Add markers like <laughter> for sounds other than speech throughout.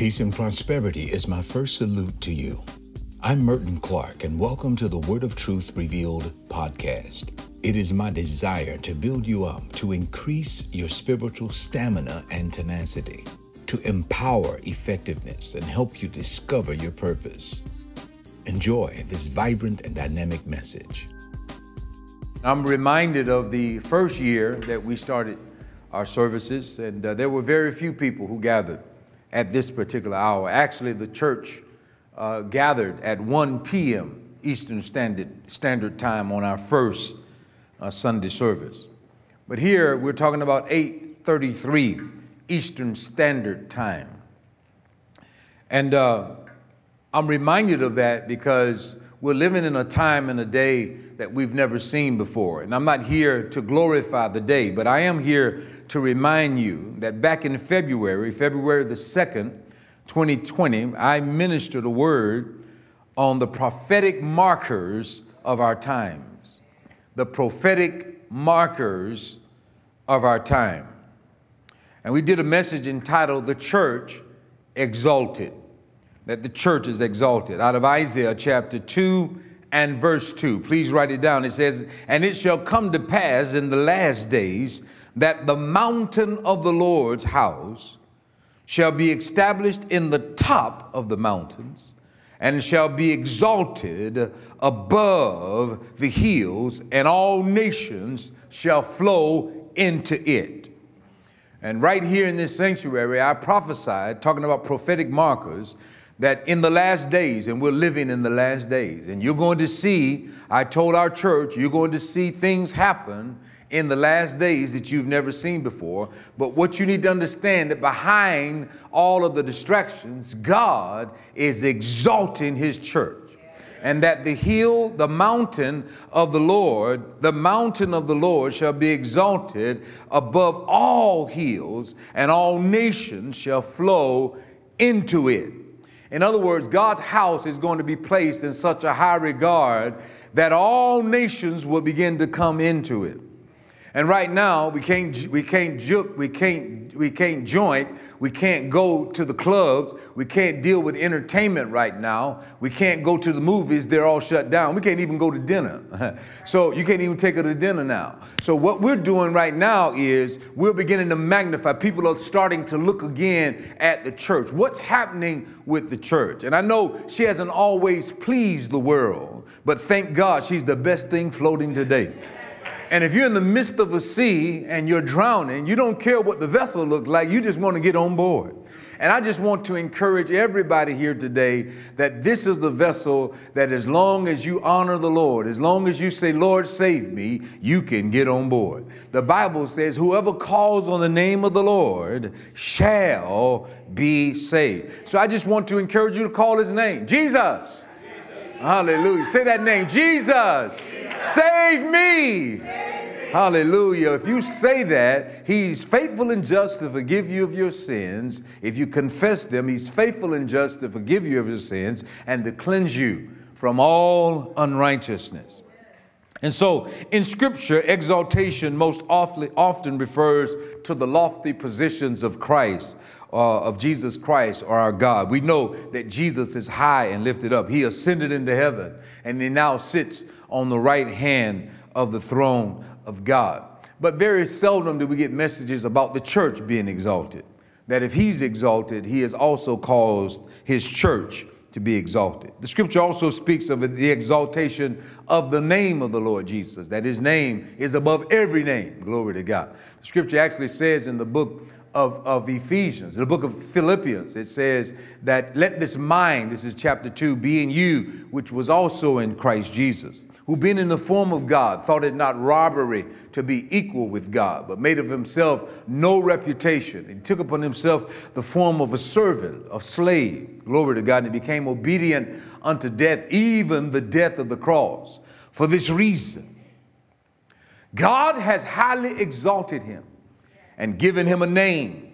Peace and prosperity is my first salute to you. I'm Merton Clark, and welcome to the Word of Truth Revealed podcast. It is my desire to build you up, to increase your spiritual stamina and tenacity, to empower effectiveness, and help you discover your purpose. Enjoy this vibrant and dynamic message. I'm reminded of the first year that we started our services, and uh, there were very few people who gathered at this particular hour. Actually, the church uh, gathered at 1 p.m. Eastern Standard, Standard Time on our first uh, Sunday service. But here we're talking about 8:33 Eastern Standard Time, and uh, I'm reminded of that because we're living in a time and a day that we've never seen before. And I'm not here to glorify the day, but I am here to remind you that back in February, February the 2nd, 2020, I ministered a word on the prophetic markers of our times. The prophetic markers of our time. And we did a message entitled The Church Exalted that the church is exalted. Out of Isaiah chapter 2 and verse 2. Please write it down. It says, And it shall come to pass in the last days that the mountain of the Lord's house shall be established in the top of the mountains and shall be exalted above the hills, and all nations shall flow into it. And right here in this sanctuary, I prophesied, talking about prophetic markers, that in the last days, and we're living in the last days, and you're going to see, I told our church, you're going to see things happen in the last days that you've never seen before. But what you need to understand that behind all of the distractions, God is exalting his church. And that the hill, the mountain of the Lord, the mountain of the Lord shall be exalted above all hills, and all nations shall flow into it. In other words, God's house is going to be placed in such a high regard that all nations will begin to come into it. And right now, we can't, we can't we can't, we can't joint, we can't go to the clubs, we can't deal with entertainment right now, we can't go to the movies, they're all shut down. We can't even go to dinner. <laughs> so you can't even take her to dinner now. So what we're doing right now is we're beginning to magnify. People are starting to look again at the church. What's happening with the church? And I know she hasn't always pleased the world, but thank God she's the best thing floating today. And if you're in the midst of a sea and you're drowning, you don't care what the vessel looks like, you just want to get on board. And I just want to encourage everybody here today that this is the vessel that as long as you honor the Lord, as long as you say, Lord, save me, you can get on board. The Bible says, whoever calls on the name of the Lord shall be saved. So I just want to encourage you to call his name Jesus. Hallelujah. Say that name Jesus. Jesus. Save me. Hallelujah. If you say that, He's faithful and just to forgive you of your sins. If you confess them, He's faithful and just to forgive you of your sins and to cleanse you from all unrighteousness. And so in Scripture, exaltation most often, often refers to the lofty positions of Christ. Uh, of Jesus Christ or our God. We know that Jesus is high and lifted up. He ascended into heaven and he now sits on the right hand of the throne of God. But very seldom do we get messages about the church being exalted. That if he's exalted, he has also caused his church to be exalted. The scripture also speaks of the exaltation of the name of the Lord Jesus, that his name is above every name. Glory to God. The scripture actually says in the book of, of Ephesians, the book of Philippians, it says that let this mind, this is chapter 2, be in you, which was also in Christ Jesus who being in the form of God thought it not robbery to be equal with God, but made of himself no reputation. He took upon himself the form of a servant, of slave, glory to God, and he became obedient unto death, even the death of the cross. For this reason, God has highly exalted him and given him a name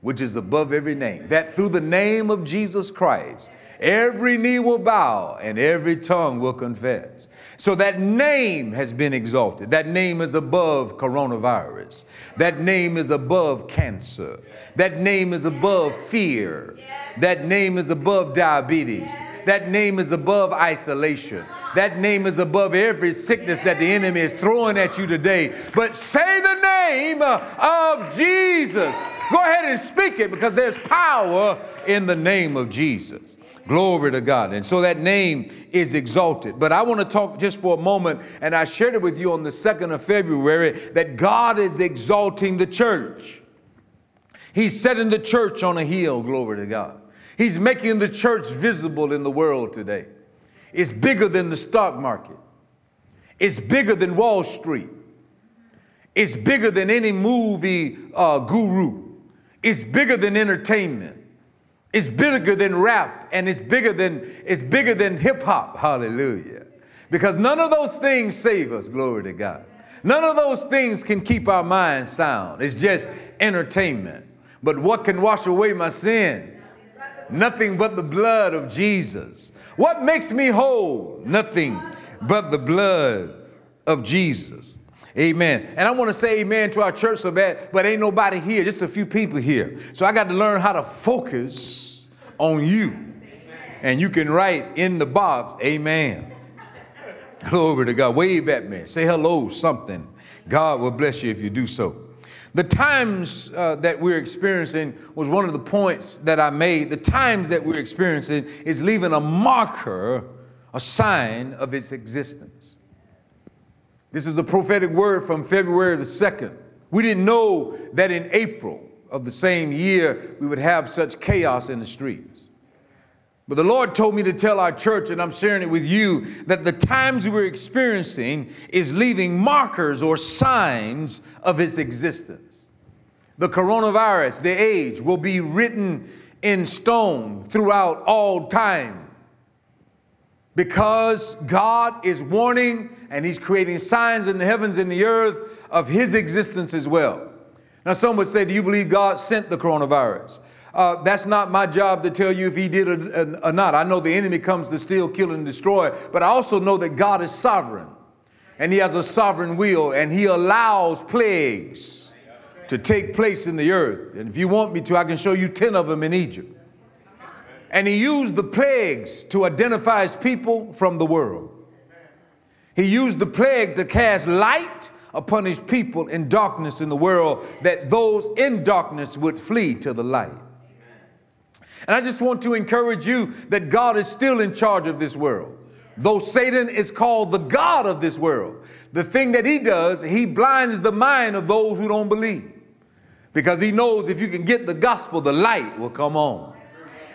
which is above every name, that through the name of Jesus Christ, every knee will bow and every tongue will confess. So that name has been exalted. That name is above coronavirus. That name is above cancer. That name is above fear. That name is above diabetes. That name is above isolation. That name is above every sickness that the enemy is throwing at you today. But say the name of Jesus. Go ahead and speak it because there's power in the name of Jesus. Glory to God. And so that name is exalted. But I want to talk just for a moment, and I shared it with you on the 2nd of February that God is exalting the church. He's setting the church on a hill, glory to God. He's making the church visible in the world today. It's bigger than the stock market, it's bigger than Wall Street, it's bigger than any movie uh, guru, it's bigger than entertainment. It's bigger than rap and it's bigger than it's bigger than hip hop. Hallelujah. Because none of those things save us, glory to God. None of those things can keep our minds sound. It's just entertainment. But what can wash away my sins? Nothing but the blood of Jesus. What makes me whole? Nothing but the blood of Jesus. Amen. And I want to say amen to our church so bad, but ain't nobody here, just a few people here. So I got to learn how to focus on you. And you can write in the box, amen. <laughs> Glory to God. Wave at me. Say hello, something. God will bless you if you do so. The times uh, that we're experiencing was one of the points that I made. The times that we're experiencing is leaving a marker, a sign of its existence. This is a prophetic word from February the 2nd. We didn't know that in April of the same year we would have such chaos in the streets. But the Lord told me to tell our church, and I'm sharing it with you, that the times we're experiencing is leaving markers or signs of its existence. The coronavirus, the age, will be written in stone throughout all time because God is warning and He's creating signs in the heavens and the earth of His existence as well. Now, some would say, Do you believe God sent the coronavirus? Uh, that's not my job to tell you if He did or, not. I know the enemy comes to steal, kill, and destroy, but I also know that God is sovereign and He has a sovereign will and He allows plagues to take place in the earth. And if you want me to, I can show you 10 of them in Egypt. And he used the plagues to identify his people from the world. He used the plague to cast light upon his people in darkness in the world, that those in darkness would flee to the light. And I just want to encourage you that God is still in charge of this world. Though Satan is called the God of this world, the thing that he does, he blinds the mind of those who don't believe. Because he knows if you can get the gospel, the light will come on.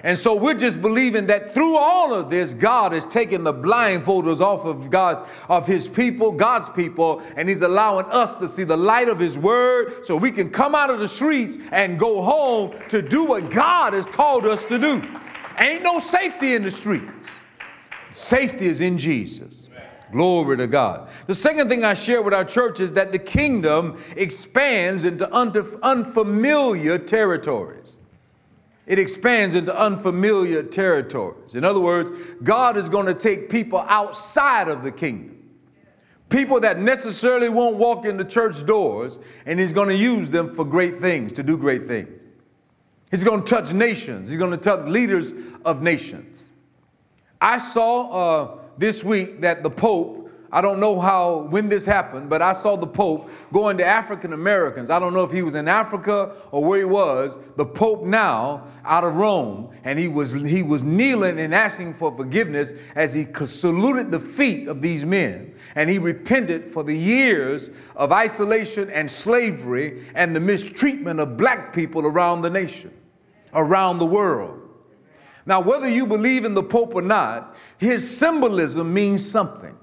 And so we're just believing that through all of this, God is taking the blindfolders off of God's of his people, God's people, and he's allowing us to see the light of his word so we can come out of the streets and go home to do what God has called us to do. Ain't no safety in the streets. Safety is in Jesus. Glory to God. The second thing I share with our church is that the kingdom expands into unfamiliar territories it expands into unfamiliar territories. In other words, God is going to take people outside of the kingdom, people that necessarily won't walk in the church doors, and He's going to use them for great things, to do great things. He's going to touch nations, He's going to touch leaders of nations. I saw uh, this week that the Pope I don't know how, when this happened, but I saw the Pope going to African Americans. I don't know if he was in Africa or where he was. The Pope now out of Rome, and he was, he was kneeling and asking for forgiveness as he saluted the feet of these men. And he repented for the years of isolation and slavery and the mistreatment of black people around the nation, around the world. Now, whether you believe in the Pope or not, his symbolism means something.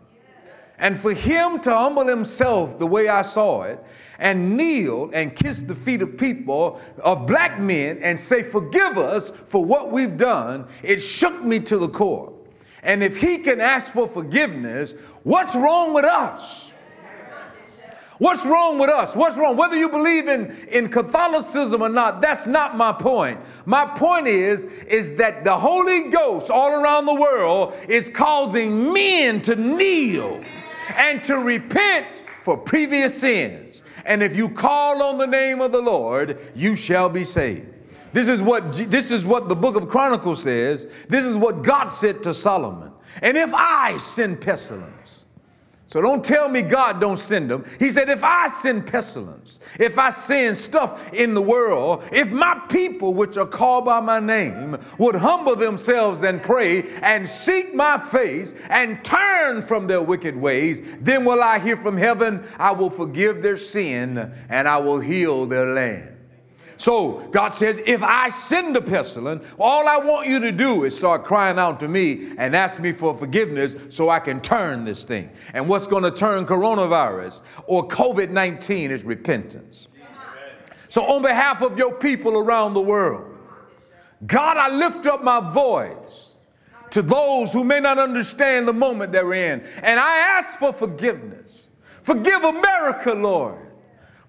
And for him to humble himself the way I saw it and kneel and kiss the feet of people, of black men, and say, Forgive us for what we've done, it shook me to the core. And if he can ask for forgiveness, what's wrong with us? What's wrong with us? What's wrong? Whether you believe in, in Catholicism or not, that's not my point. My point is, is that the Holy Ghost all around the world is causing men to kneel and to repent for previous sins. And if you call on the name of the Lord, you shall be saved. This is what this is what the book of Chronicles says. This is what God said to Solomon. And if I send pestilence, so don't tell me God don't send them. He said, if I send pestilence, if I send stuff in the world, if my people, which are called by my name, would humble themselves and pray and seek my face and turn from their wicked ways, then will I hear from heaven, I will forgive their sin and I will heal their land. So God says, if I send a pestilence, all I want you to do is start crying out to me and ask me for forgiveness so I can turn this thing. And what's going to turn coronavirus or COVID 19 is repentance. So, on behalf of your people around the world, God, I lift up my voice to those who may not understand the moment they're in. And I ask for forgiveness. Forgive America, Lord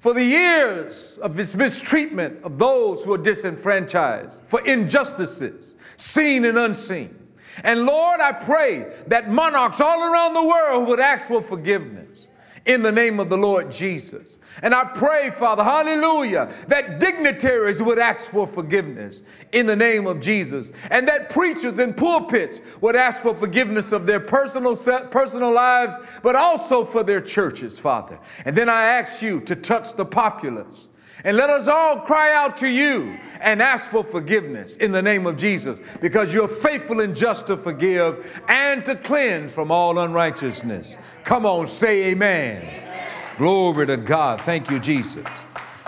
for the years of his mistreatment of those who are disenfranchised, for injustices, seen and unseen. And Lord, I pray that monarchs all around the world would ask for forgiveness in the name of the Lord Jesus. And I pray, Father, hallelujah, that dignitaries would ask for forgiveness in the name of Jesus, and that preachers in pulpits would ask for forgiveness of their personal, personal lives, but also for their churches, Father. And then I ask you to touch the populace and let us all cry out to you and ask for forgiveness in the name of Jesus because you're faithful and just to forgive and to cleanse from all unrighteousness. Come on, say amen. amen. Glory to God. Thank you, Jesus.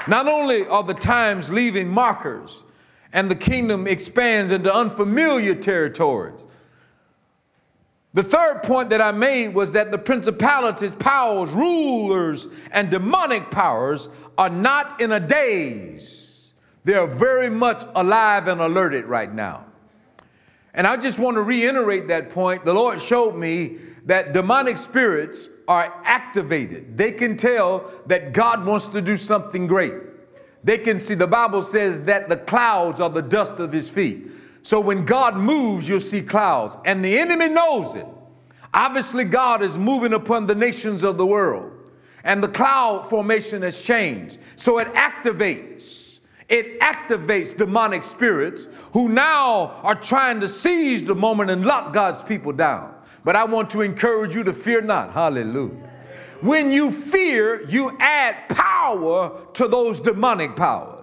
Not only are the times leaving markers and the kingdom expands into unfamiliar territories, the third point that I made was that the principalities, powers, rulers, and demonic powers are not in a daze. They are very much alive and alerted right now. And I just want to reiterate that point. The Lord showed me that demonic spirits are activated. They can tell that God wants to do something great. They can see, the Bible says that the clouds are the dust of his feet. So when God moves, you'll see clouds. And the enemy knows it. Obviously, God is moving upon the nations of the world and the cloud formation has changed. So it activates. It activates demonic spirits who now are trying to seize the moment and lock God's people down. But I want to encourage you to fear not. Hallelujah. When you fear, you add power to those demonic powers.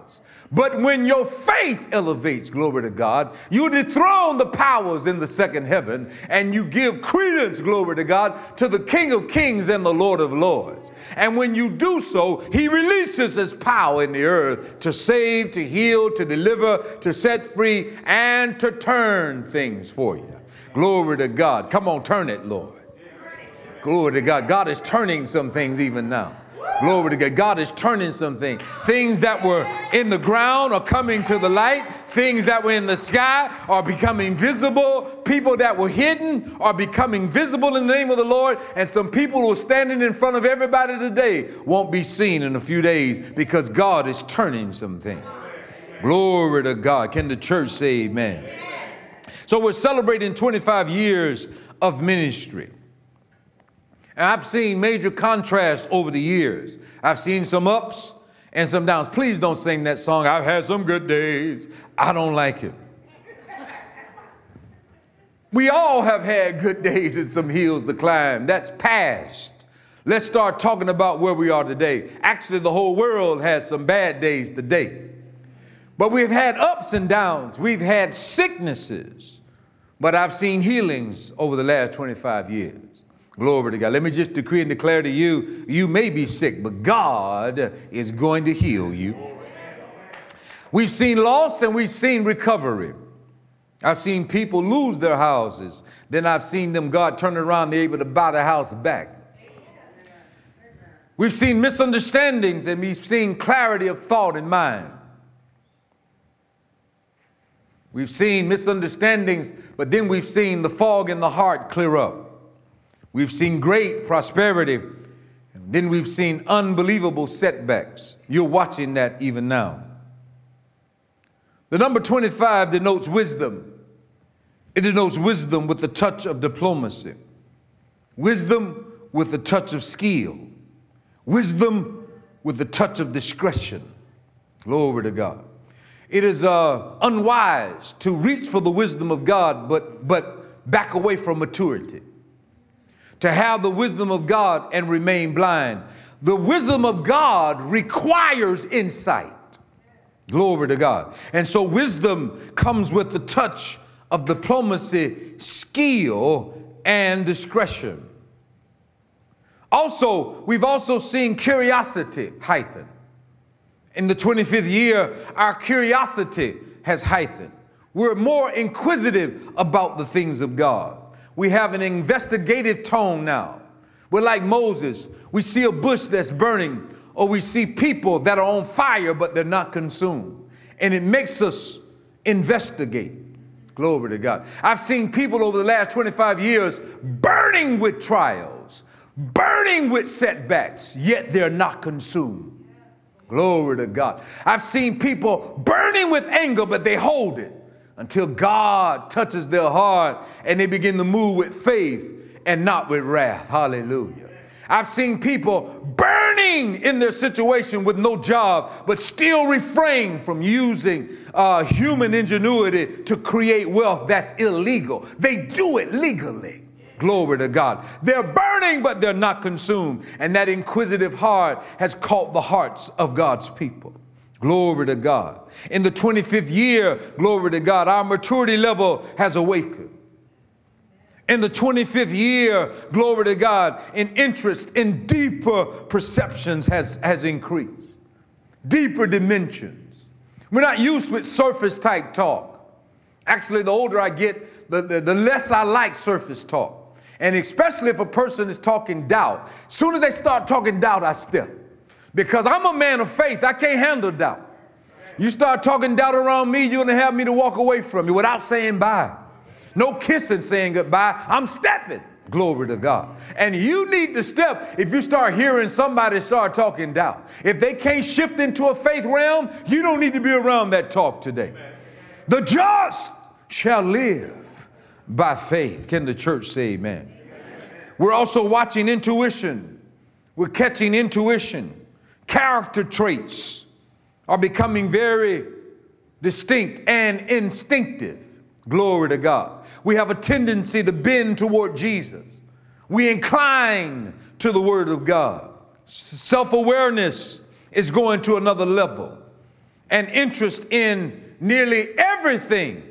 But when your faith elevates, glory to God, you dethrone the powers in the second heaven and you give credence, glory to God, to the King of kings and the Lord of lords. And when you do so, he releases his power in the earth to save, to heal, to deliver, to set free, and to turn things for you. Glory to God. Come on, turn it, Lord. Glory to God. God is turning some things even now. Glory to God. God is turning something. Things that were in the ground are coming to the light. Things that were in the sky are becoming visible. People that were hidden are becoming visible in the name of the Lord. And some people who are standing in front of everybody today won't be seen in a few days because God is turning something. Glory to God. Can the church say amen? So we're celebrating 25 years of ministry. And I've seen major contrast over the years. I've seen some ups and some downs. Please don't sing that song. I've had some good days. I don't like it. we all have had good days and some hills to climb. That's past. Let's start talking about where we are today. Actually, the whole world has some bad days today. But we've had ups and downs. We've had sicknesses. But I've seen healings over the last 25 years. Glory to God. Let me just decree and declare to you you may be sick, but God is going to heal you. We've seen loss and we've seen recovery. I've seen people lose their houses. Then I've seen them, God turn around, they're able to buy the house back. We've seen misunderstandings and we've seen clarity of thought and mind. We've seen misunderstandings, but then we've seen the fog in the heart clear up. We've seen great prosperity, and Then we've seen unbelievable setbacks. You're watching that even now. The number 25 denotes wisdom. It denotes wisdom with the touch of diplomacy, wisdom with the touch of skill, wisdom with the touch of discretion. Glory to God. It is uh, unwise to reach for the wisdom of God, but, but back away from maturity. To have the wisdom of God and remain blind. The wisdom of God requires insight. Glory to God. And so wisdom comes with the touch of diplomacy, skill, and discretion. Also, we've also seen curiosity heightened. In the 25th year, our curiosity has heightened. We're more inquisitive about the things of God. We have an investigative tone now. We're like Moses. We see a bush that's burning, or we see people that are on fire, but they're not consumed. And it makes us investigate. Glory to God. I've seen people over the last 25 years burning with trials, burning with setbacks, yet they're not consumed. Glory to God. I've seen people burning with anger, but they hold it until God touches their heart and they begin to move with faith and not with wrath. Hallelujah. I've seen people burning in their situation with no job, but still refrain from using uh, human ingenuity to create wealth that's illegal. They do it legally. Glory to God. They're burning, but they're not consumed. And that inquisitive heart has caught the hearts of God's people. Glory to God. In the 25th year, glory to God, our maturity level has awakened in the 25th year, glory to God, in interest in deeper perceptions has, has increased, deeper dimensions. We're not used with surface type talk. Actually, the older I get, the, the, the less I like surface talk. And especially if a person is talking doubt. Soon as they start talking doubt, I step. Because I'm a man of faith, I can't handle doubt. You start talking doubt around me, you're gonna have me to walk away from you without saying bye. No kissing saying goodbye. I'm stepping. Glory to God. And you need to step if you start hearing somebody start talking doubt. If they can't shift into a faith realm, you don't need to be around that talk today. The just shall live by faith. Can the church say amen? We're also watching intuition. We're catching intuition. Character traits are becoming very distinct and instinctive. Glory to God. We have a tendency to bend toward Jesus. We incline to the Word of God. Self awareness is going to another level. And interest in nearly everything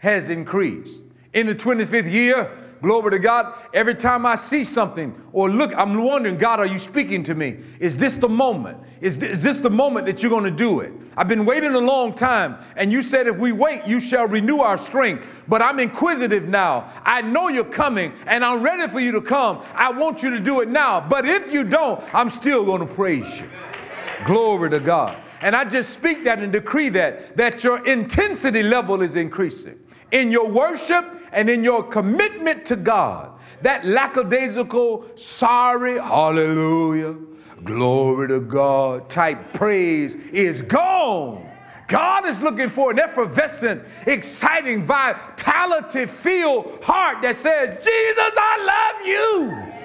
has increased. In the 25th year, Glory to God. Every time I see something or look, I'm wondering, God, are you speaking to me? Is this the moment? Is this, is this the moment that you're going to do it? I've been waiting a long time, and you said, if we wait, you shall renew our strength. But I'm inquisitive now. I know you're coming, and I'm ready for you to come. I want you to do it now. But if you don't, I'm still going to praise you. Glory to God. And I just speak that and decree that, that your intensity level is increasing in your worship and in your commitment to God. That lackadaisical, sorry, hallelujah, glory to God type praise is gone. God is looking for an effervescent, exciting, vitality filled heart that says, Jesus, I love you.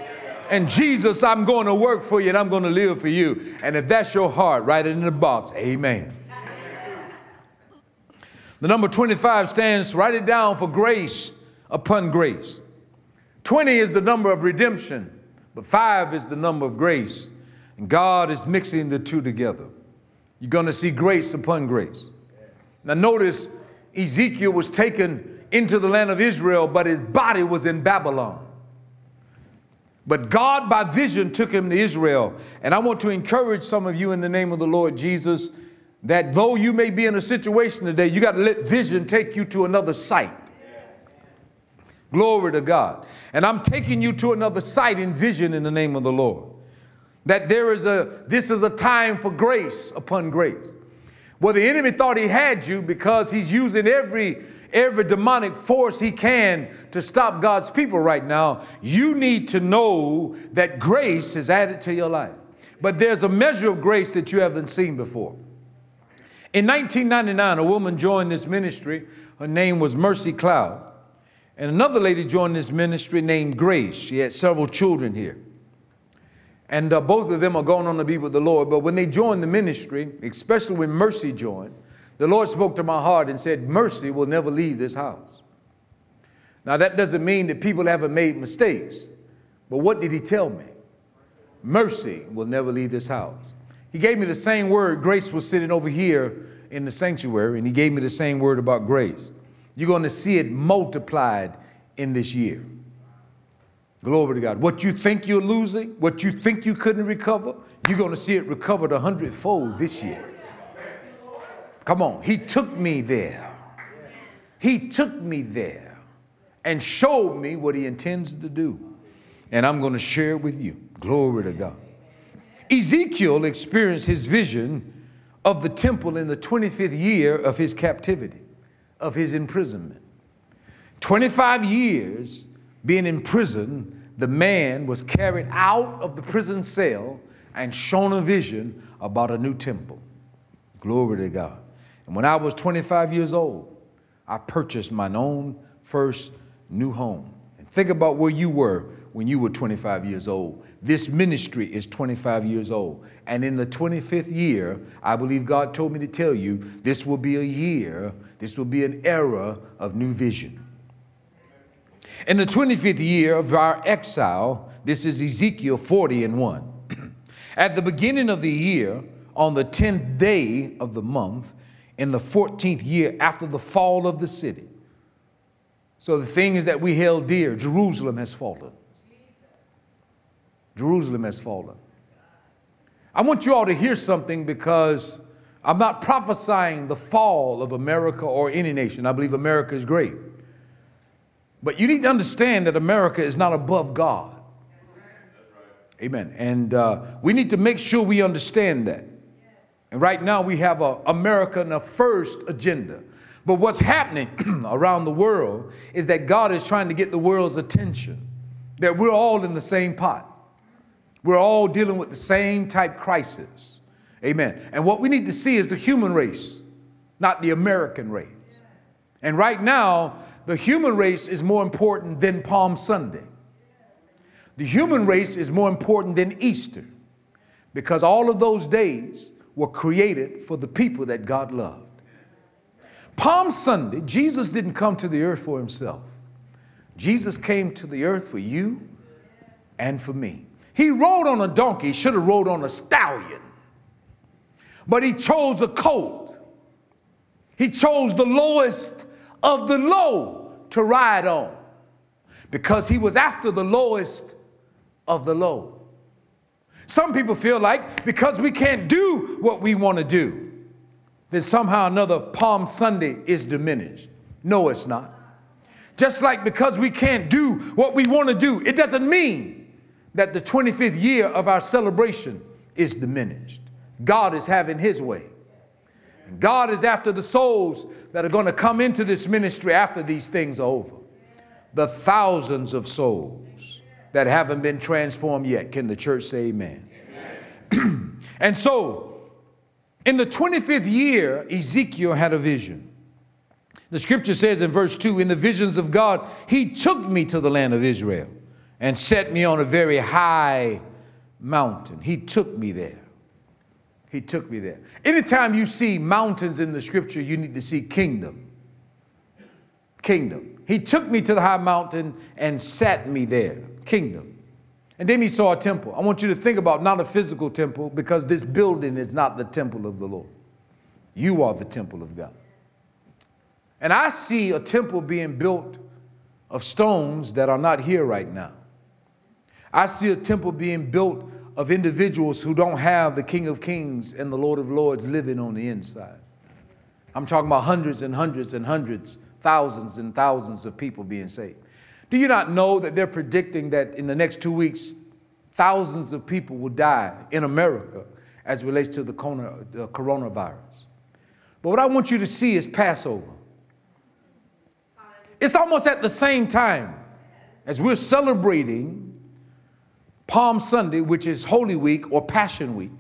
And Jesus, I'm going to work for you and I'm going to live for you. And if that's your heart, write it in the box. Amen. The number 25 stands, write it down, for grace upon grace. 20 is the number of redemption, but 5 is the number of grace. And God is mixing the two together. You're going to see grace upon grace. Now, notice Ezekiel was taken into the land of Israel, but his body was in Babylon. But God, by vision, took him to Israel. And I want to encourage some of you in the name of the Lord Jesus that though you may be in a situation today, you got to let vision take you to another site. Glory to God. And I'm taking you to another site in vision in the name of the Lord. That there is a, this is a time for grace upon grace. Well, the enemy thought he had you because he's using every, every demonic force he can to stop God's people right now. You need to know that grace is added to your life. but there's a measure of grace that you haven't seen before. In 1999, a woman joined this ministry. Her name was Mercy Cloud. And another lady joined this ministry named Grace. She had several children here. And uh, both of them are going on to be with the Lord. But when they joined the ministry, especially when Mercy joined, the Lord spoke to my heart and said, Mercy will never leave this house. Now, that doesn't mean that people haven't made mistakes. But what did He tell me? Mercy will never leave this house. He gave me the same word. Grace was sitting over here in the sanctuary, and He gave me the same word about grace. You're going to see it multiplied in this year. Glory to God. What you think you're losing, what you think you couldn't recover, you're going to see it recovered a hundredfold this year. Come on. He took me there. He took me there and showed me what he intends to do. And I'm going to share it with you. Glory to God. Ezekiel experienced his vision of the temple in the 25th year of his captivity of his imprisonment. 25 years being in prison, the man was carried out of the prison cell and shown a vision about a new temple. Glory to God. And when I was 25 years old, I purchased my own first new home. And think about where you were when you were 25 years old. This ministry is 25 years old. And in the 25th year, I believe God told me to tell you this will be a year this will be an era of new vision. In the 25th year of our exile, this is Ezekiel 40 and 1. <clears throat> At the beginning of the year, on the 10th day of the month, in the 14th year after the fall of the city. So the things that we held dear, Jerusalem has fallen. Jerusalem has fallen. I want you all to hear something because I'm not prophesying the fall of America or any nation. I believe America is great. But you need to understand that America is not above God. Amen. And uh, we need to make sure we understand that. And right now we have a America in a first agenda. But what's happening <clears throat> around the world is that God is trying to get the world's attention. That we're all in the same pot. We're all dealing with the same type crisis. Amen. And what we need to see is the human race, not the American race. And right now, the human race is more important than Palm Sunday. The human race is more important than Easter because all of those days were created for the people that God loved. Palm Sunday, Jesus didn't come to the earth for himself. Jesus came to the earth for you and for me. He rode on a donkey, should have rode on a stallion but he chose a colt. He chose the lowest of the low to ride on because he was after the lowest of the low. Some people feel like because we can't do what we want to do, then somehow another Palm Sunday is diminished. No, it's not. Just like because we can't do what we want to do, it doesn't mean that the 25th year of our celebration is diminished. God is having his way. God is after the souls that are going to come into this ministry after these things are over. The thousands of souls that haven't been transformed yet. Can the church say amen? amen. <clears throat> and so, in the 25th year, Ezekiel had a vision. The scripture says in verse 2 In the visions of God, he took me to the land of Israel and set me on a very high mountain. He took me there. He took me there. Anytime you see mountains in the scripture, you need to see kingdom. Kingdom. He took me to the high mountain and sat me there. Kingdom. And then he saw a temple. I want you to think about not a physical temple because this building is not the temple of the Lord. You are the temple of God. And I see a temple being built of stones that are not here right now. I see a temple being built of individuals who don't have the King of Kings and the Lord of Lords living on the inside. I'm talking about hundreds and hundreds and hundreds, thousands and thousands of people being saved. Do you not know that they're predicting that in the next two weeks, thousands of people will die in America as relates to the coronavirus? But what I want you to see is Passover. It's almost at the same time as we're celebrating Palm Sunday, which is Holy Week or Passion Week.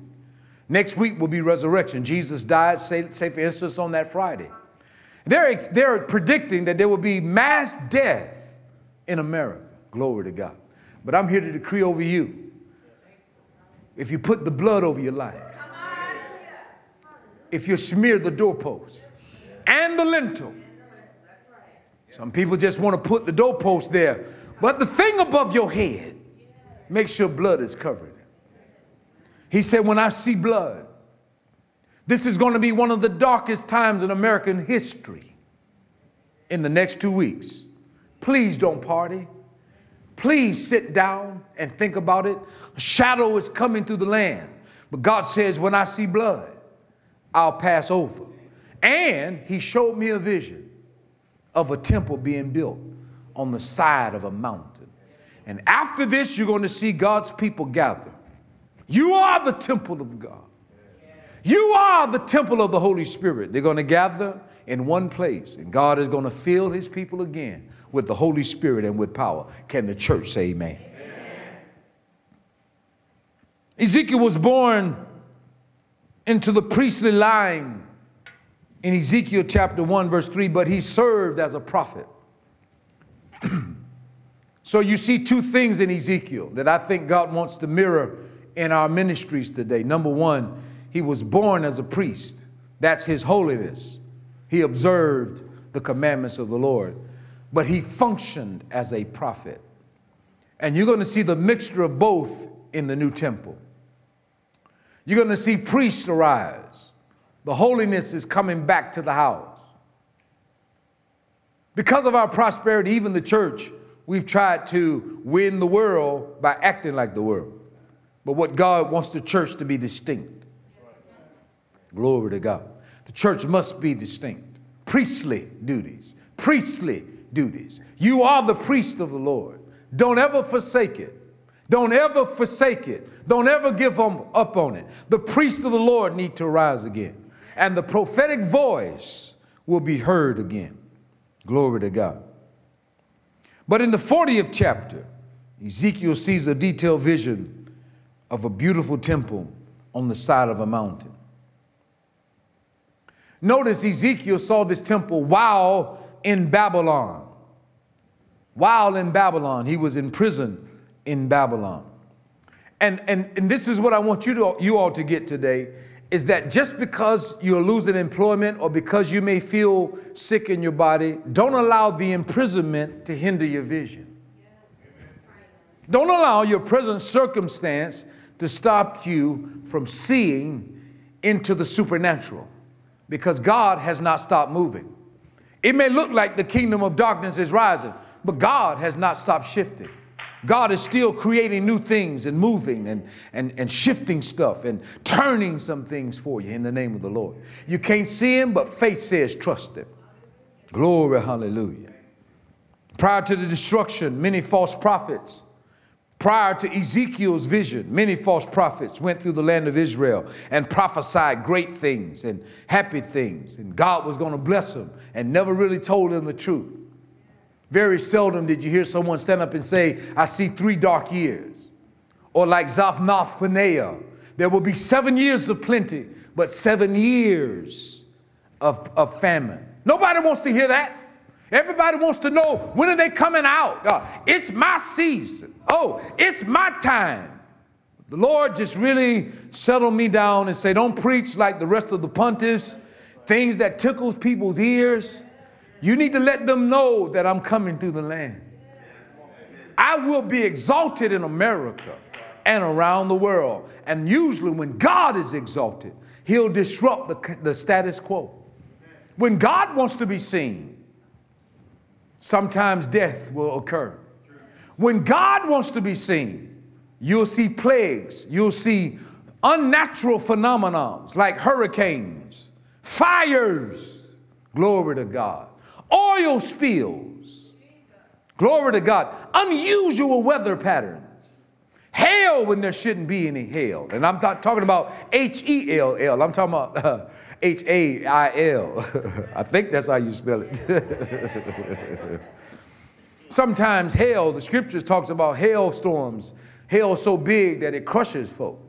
Next week will be resurrection. Jesus died, say, say for instance, on that Friday. They're, they're predicting that there will be mass death in America. Glory to God. But I'm here to decree over you if you put the blood over your life, if you smear the doorpost and the lintel, some people just want to put the doorpost there, but the thing above your head, make sure blood is covered. He said, When I see blood, this is going to be one of the darkest times in American history in the next two weeks. Please don't party. Please sit down and think about it. A shadow is coming through the land. But God says, When I see blood, I'll pass over. And He showed me a vision of a temple being built on the side of a mountain. And after this, you're going to see God's people gather. You are the temple of God. You are the temple of the Holy Spirit. They're going to gather in one place, and God is going to fill his people again with the Holy Spirit and with power. Can the church say amen? amen? Ezekiel was born into the priestly line in Ezekiel chapter 1, verse 3, but he served as a prophet. <clears throat> so you see two things in Ezekiel that I think God wants to mirror in our ministries today. Number one, he was born as a priest, that's his holiness. He observed the commandments of the Lord, but he functioned as a prophet. And you're going to see the mixture of both in the new temple. You're going to see priests arise the holiness is coming back to the house. Because of our prosperity, even the church, we've tried to win the world by acting like the world. But what God wants the church to be distinct. Glory to God. The church must be distinct. Priestly duties, priestly duties. You are the priest of the Lord. Don't ever forsake it. Don't ever forsake it. Don't ever give up on it. The priest of the Lord need to rise again and the prophetic voice will be heard again. Glory to God. But in the 40th chapter, Ezekiel sees a detailed vision of a beautiful temple on the side of a mountain. Notice Ezekiel saw this temple while in Babylon. While in Babylon, he was in prison in Babylon. And, and, and this is what I want you, to, you all to get today is that just because you're losing employment or because you may feel sick in your body, don't allow the imprisonment to hinder your vision. Don't allow your present circumstance to stop you from seeing into the supernatural because God has not stopped moving. It may look like the kingdom of darkness is rising, but God has not stopped shifting. God is still creating new things and moving and, and, and shifting stuff and turning some things for you in the name of the Lord. You can't see Him, but faith says trust Him. Glory, hallelujah. Prior to the destruction, many false prophets, prior to Ezekiel's vision, many false prophets went through the land of Israel and prophesied great things and happy things, and God was going to bless them and never really told them the truth. Very seldom did you hear someone stand up and say, I see three dark years. Or like Zaphnath Paneah, there will be seven years of plenty, but seven years of, of famine. Nobody wants to hear that. Everybody wants to know when are they coming out? Uh, it's my season. Oh, it's my time. The Lord just really settled me down and say, don't preach like the rest of the pontiffs, things that tickles people's ears. You need to let them know that I'm coming through the land. I will be exalted in America and around the world. And usually, when God is exalted, He'll disrupt the, the status quo. When God wants to be seen, sometimes death will occur. When God wants to be seen, you'll see plagues, you'll see unnatural phenomena like hurricanes, fires. Glory to God oil spills. Glory to God. Unusual weather patterns. Hail when there shouldn't be any hail. And I'm not talking about H E L L, I'm talking about uh, H A I L. <laughs> I think that's how you spell it. <laughs> Sometimes hail, the scriptures talks about hailstorms hail so big that it crushes folk.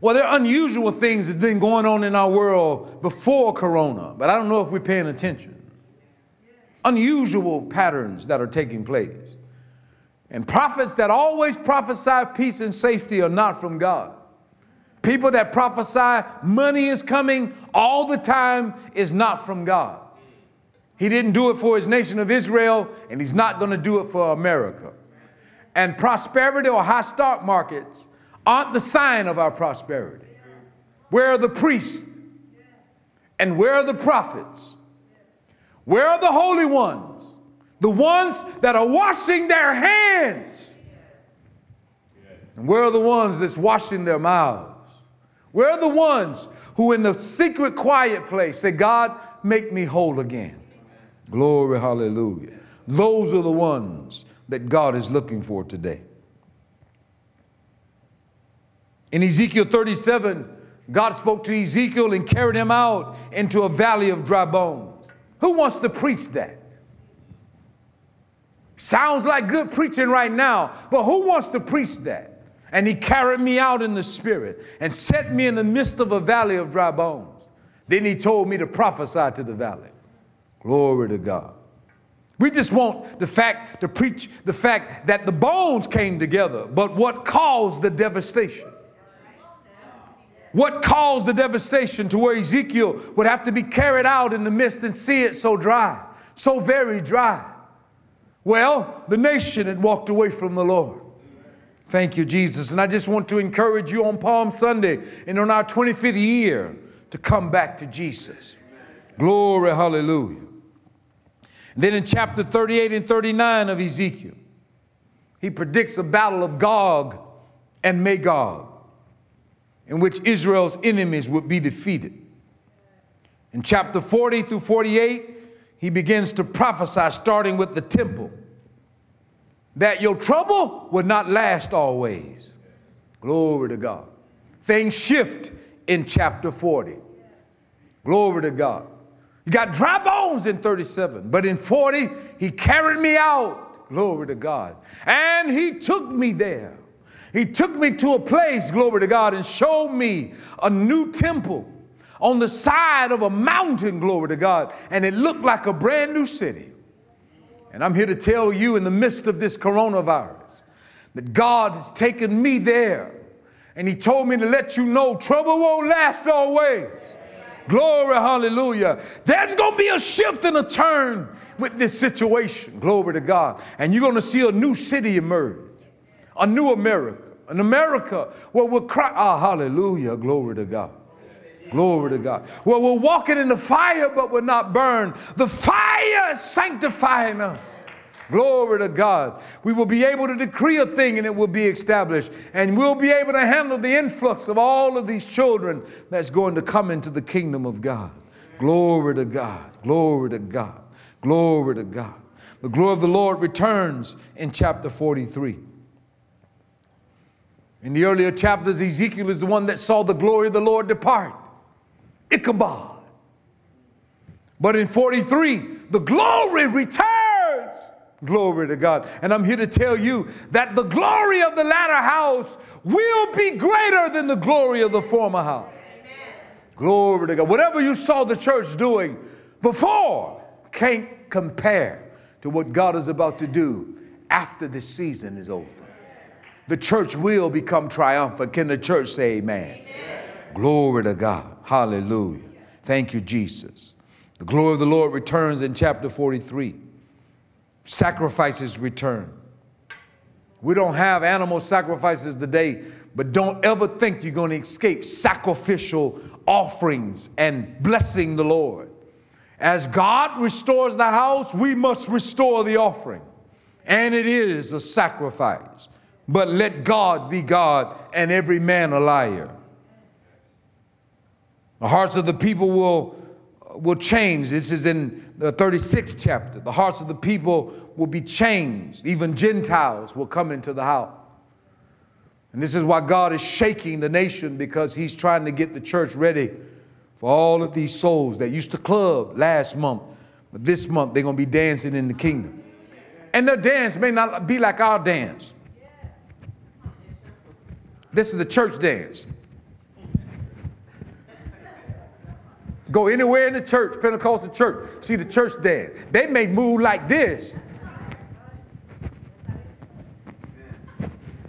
Well, there are unusual things that's been going on in our world before Corona, but I don't know if we're paying attention. Unusual patterns that are taking place. And prophets that always prophesy peace and safety are not from God. People that prophesy money is coming all the time is not from God. He didn't do it for his nation of Israel, and he's not going to do it for America. And prosperity or high stock markets aren't the sign of our prosperity. Where are the priests? And where are the prophets? Where are the holy ones? The ones that are washing their hands. And where are the ones that's washing their mouths? Where are the ones who, in the secret, quiet place, say, God, make me whole again? Glory, hallelujah. Those are the ones that God is looking for today. In Ezekiel 37, God spoke to Ezekiel and carried him out into a valley of dry bones. Who wants to preach that? Sounds like good preaching right now, but who wants to preach that? And he carried me out in the spirit and set me in the midst of a valley of dry bones. Then he told me to prophesy to the valley. Glory to God. We just want the fact to preach the fact that the bones came together, but what caused the devastation? What caused the devastation to where Ezekiel would have to be carried out in the midst and see it so dry, so very dry? Well, the nation had walked away from the Lord. Thank you, Jesus. And I just want to encourage you on Palm Sunday and on our 25th year to come back to Jesus. Glory, hallelujah. Then in chapter 38 and 39 of Ezekiel, he predicts a battle of Gog and Magog, in which Israel's enemies would be defeated. In chapter 40 through 48, he begins to prophesy, starting with the temple, that your trouble would not last always. Glory to God. Things shift in chapter 40. Glory to God. You got dry bones in 37, but in 40, he carried me out. Glory to God. And he took me there. He took me to a place, glory to God, and showed me a new temple on the side of a mountain, glory to God. And it looked like a brand new city. And I'm here to tell you in the midst of this coronavirus that God has taken me there. And He told me to let you know trouble won't last always. Glory, hallelujah. There's going to be a shift and a turn with this situation. Glory to God. And you're going to see a new city emerge, a new America, an America where we're crying, ah, hallelujah, glory to God. Glory to God. Well, we're walking in the fire, but we're not burned. The fire is sanctifying us. Glory to God. We will be able to decree a thing and it will be established. And we'll be able to handle the influx of all of these children that's going to come into the kingdom of God. Glory to God. Glory to God. Glory to God. The glory of the Lord returns in chapter 43. In the earlier chapters, Ezekiel is the one that saw the glory of the Lord depart. Ichabod. But in 43, the glory returns Glory to God. And I'm here to tell you that the glory of the latter house will be greater than the glory of the former house. Amen. Glory to God. Whatever you saw the church doing before can't compare to what God is about to do after this season is over. The church will become triumphant. Can the church say amen? amen? Glory to God. Hallelujah. Thank you, Jesus. The glory of the Lord returns in chapter 43 sacrifices return. We don't have animal sacrifices today, but don't ever think you're going to escape sacrificial offerings and blessing the Lord. As God restores the house, we must restore the offering. And it is a sacrifice. But let God be God and every man a liar. The hearts of the people will will change. This is in the 36th chapter. The hearts of the people will be changed. Even Gentiles will come into the house. And this is why God is shaking the nation because He's trying to get the church ready for all of these souls that used to club last month. But this month they're going to be dancing in the kingdom. And their dance may not be like our dance. This is the church dance. Go anywhere in the church, Pentecostal church, see the church dance. They may move like this.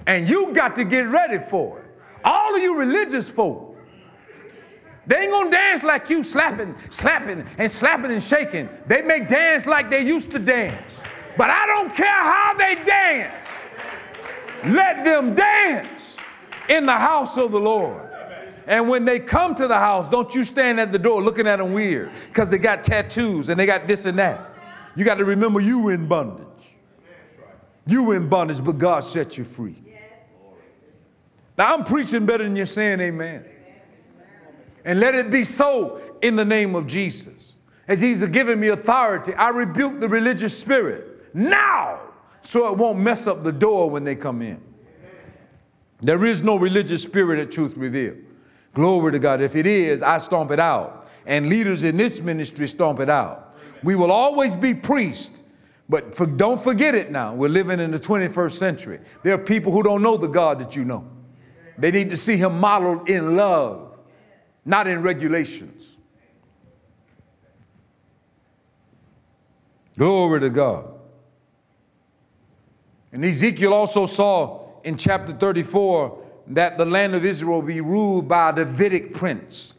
And you got to get ready for it. All of you religious folk, they ain't gonna dance like you slapping, slapping, and slapping and shaking. They may dance like they used to dance. But I don't care how they dance. Let them dance in the house of the Lord. And when they come to the house, don't you stand at the door looking at them weird because they got tattoos and they got this and that. You got to remember you were in bondage. You were in bondage, but God set you free. Now I'm preaching better than you're saying amen. And let it be so in the name of Jesus. As He's given me authority, I rebuke the religious spirit now so it won't mess up the door when they come in. There is no religious spirit at Truth Revealed. Glory to God. If it is, I stomp it out. And leaders in this ministry stomp it out. We will always be priests, but for, don't forget it now. We're living in the 21st century. There are people who don't know the God that you know. They need to see him modeled in love, not in regulations. Glory to God. And Ezekiel also saw in chapter 34 that the land of Israel be ruled by a Davidic prince,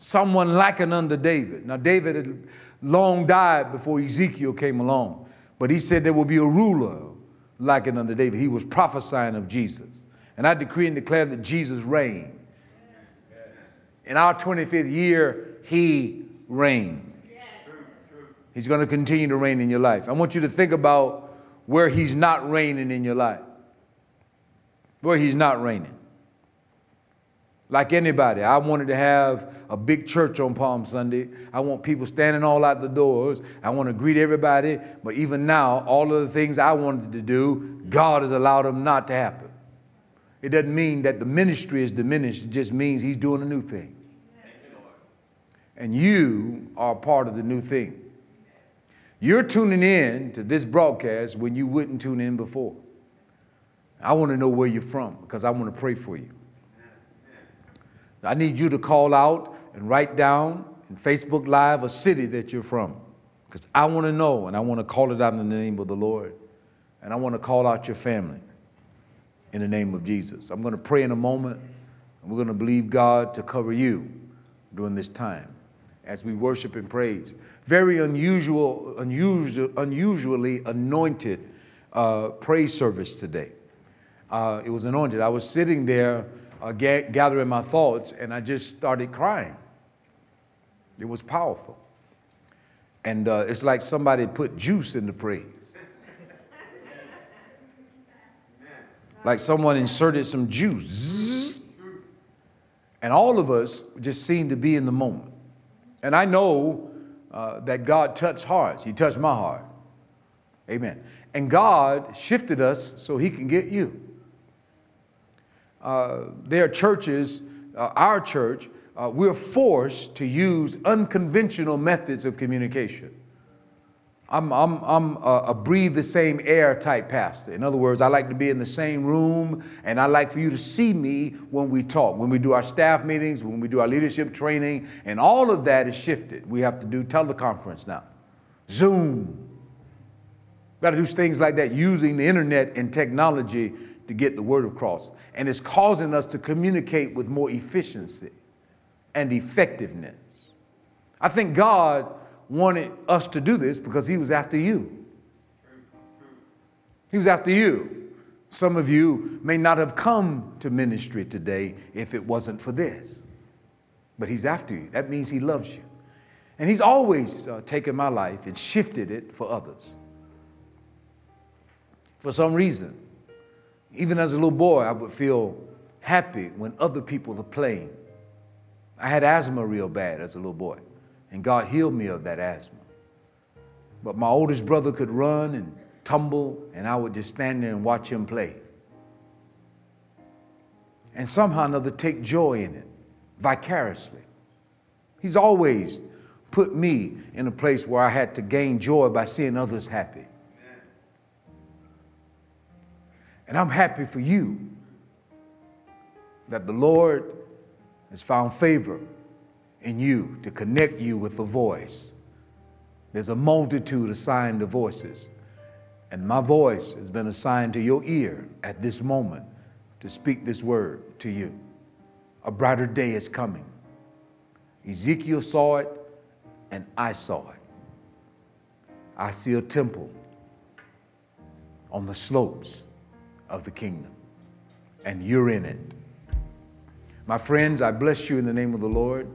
someone likened unto David. Now, David had long died before Ezekiel came along, but he said there will be a ruler likened unto David. He was prophesying of Jesus. And I decree and declare that Jesus reigns. In our 25th year, he reigns. He's going to continue to reign in your life. I want you to think about where he's not reigning in your life. Where he's not reigning like anybody. I wanted to have a big church on Palm Sunday. I want people standing all out the doors. I want to greet everybody. But even now, all of the things I wanted to do, God has allowed them not to happen. It doesn't mean that the ministry is diminished, it just means He's doing a new thing. And you are part of the new thing. You're tuning in to this broadcast when you wouldn't tune in before. I want to know where you're from because I want to pray for you. I need you to call out and write down in Facebook Live a city that you're from. Because I want to know and I want to call it out in the name of the Lord. And I want to call out your family in the name of Jesus. I'm going to pray in a moment and we're going to believe God to cover you during this time as we worship and praise. Very unusual, unusual unusually anointed uh, praise service today. Uh, it was anointed. I was sitting there uh, ga- gathering my thoughts, and I just started crying. It was powerful. And uh, it's like somebody put juice in the praise. like someone inserted some juice. And all of us just seemed to be in the moment. And I know uh, that God touched hearts. He touched my heart. Amen. And God shifted us so He can get you uh, their churches, uh, our church, uh, we're forced to use unconventional methods of communication. I'm, I'm, I'm a, a, breathe the same air type pastor. In other words, I like to be in the same room and I like for you to see me when we talk, when we do our staff meetings, when we do our leadership training, and all of that is shifted. We have to do teleconference now, Zoom. Got to do things like that using the internet and technology to get the word across. And it's causing us to communicate with more efficiency and effectiveness. I think God wanted us to do this because He was after you. He was after you. Some of you may not have come to ministry today if it wasn't for this, but He's after you. That means He loves you. And He's always uh, taken my life and shifted it for others. For some reason, even as a little boy, I would feel happy when other people were playing. I had asthma real bad as a little boy, and God healed me of that asthma. But my oldest brother could run and tumble, and I would just stand there and watch him play. And somehow or another take joy in it, vicariously. He's always put me in a place where I had to gain joy by seeing others happy. And I'm happy for you. that the Lord has found favor in you to connect you with the voice. There's a multitude assigned to voices, and my voice has been assigned to your ear at this moment to speak this word to you. A brighter day is coming. Ezekiel saw it, and I saw it. I see a temple on the slopes of the kingdom, and you're in it. My friends, I bless you in the name of the Lord.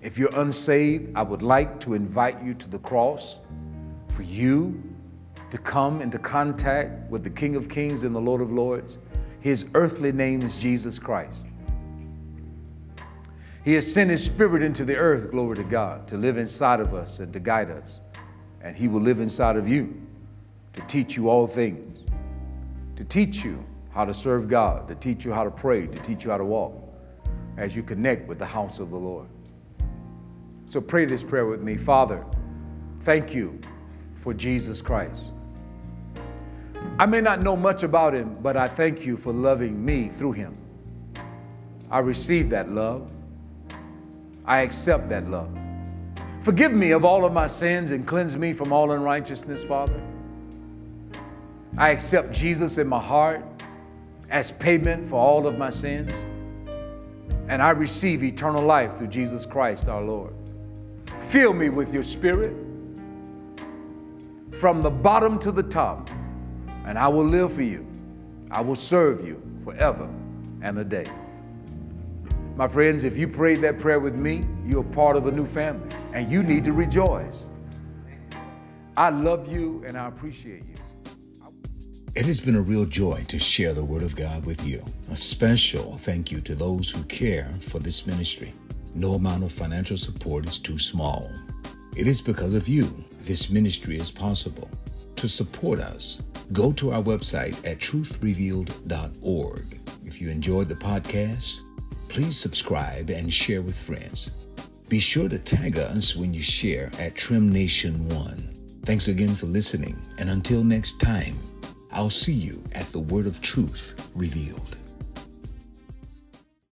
If you're unsaved, I would like to invite you to the cross for you to come into contact with the King of Kings and the Lord of Lords. His earthly name is Jesus Christ. He has sent His Spirit into the earth, glory to God, to live inside of us and to guide us. And He will live inside of you to teach you all things, to teach you how to serve God, to teach you how to pray, to teach you how to walk as you connect with the house of the Lord. So pray this prayer with me Father, thank you for Jesus Christ. I may not know much about him, but I thank you for loving me through him. I receive that love. I accept that love. Forgive me of all of my sins and cleanse me from all unrighteousness, Father. I accept Jesus in my heart as payment for all of my sins. And I receive eternal life through Jesus Christ our Lord. Fill me with your spirit from the bottom to the top, and I will live for you. I will serve you forever and a day. My friends, if you prayed that prayer with me, you're part of a new family and you need to rejoice. I love you and I appreciate you. It has been a real joy to share the Word of God with you. A special thank you to those who care for this ministry. No amount of financial support is too small. It is because of you this ministry is possible. To support us, go to our website at truthrevealed.org. If you enjoyed the podcast, please subscribe and share with friends. Be sure to tag us when you share at Trim Nation One. Thanks again for listening, and until next time, I'll see you at the Word of Truth revealed.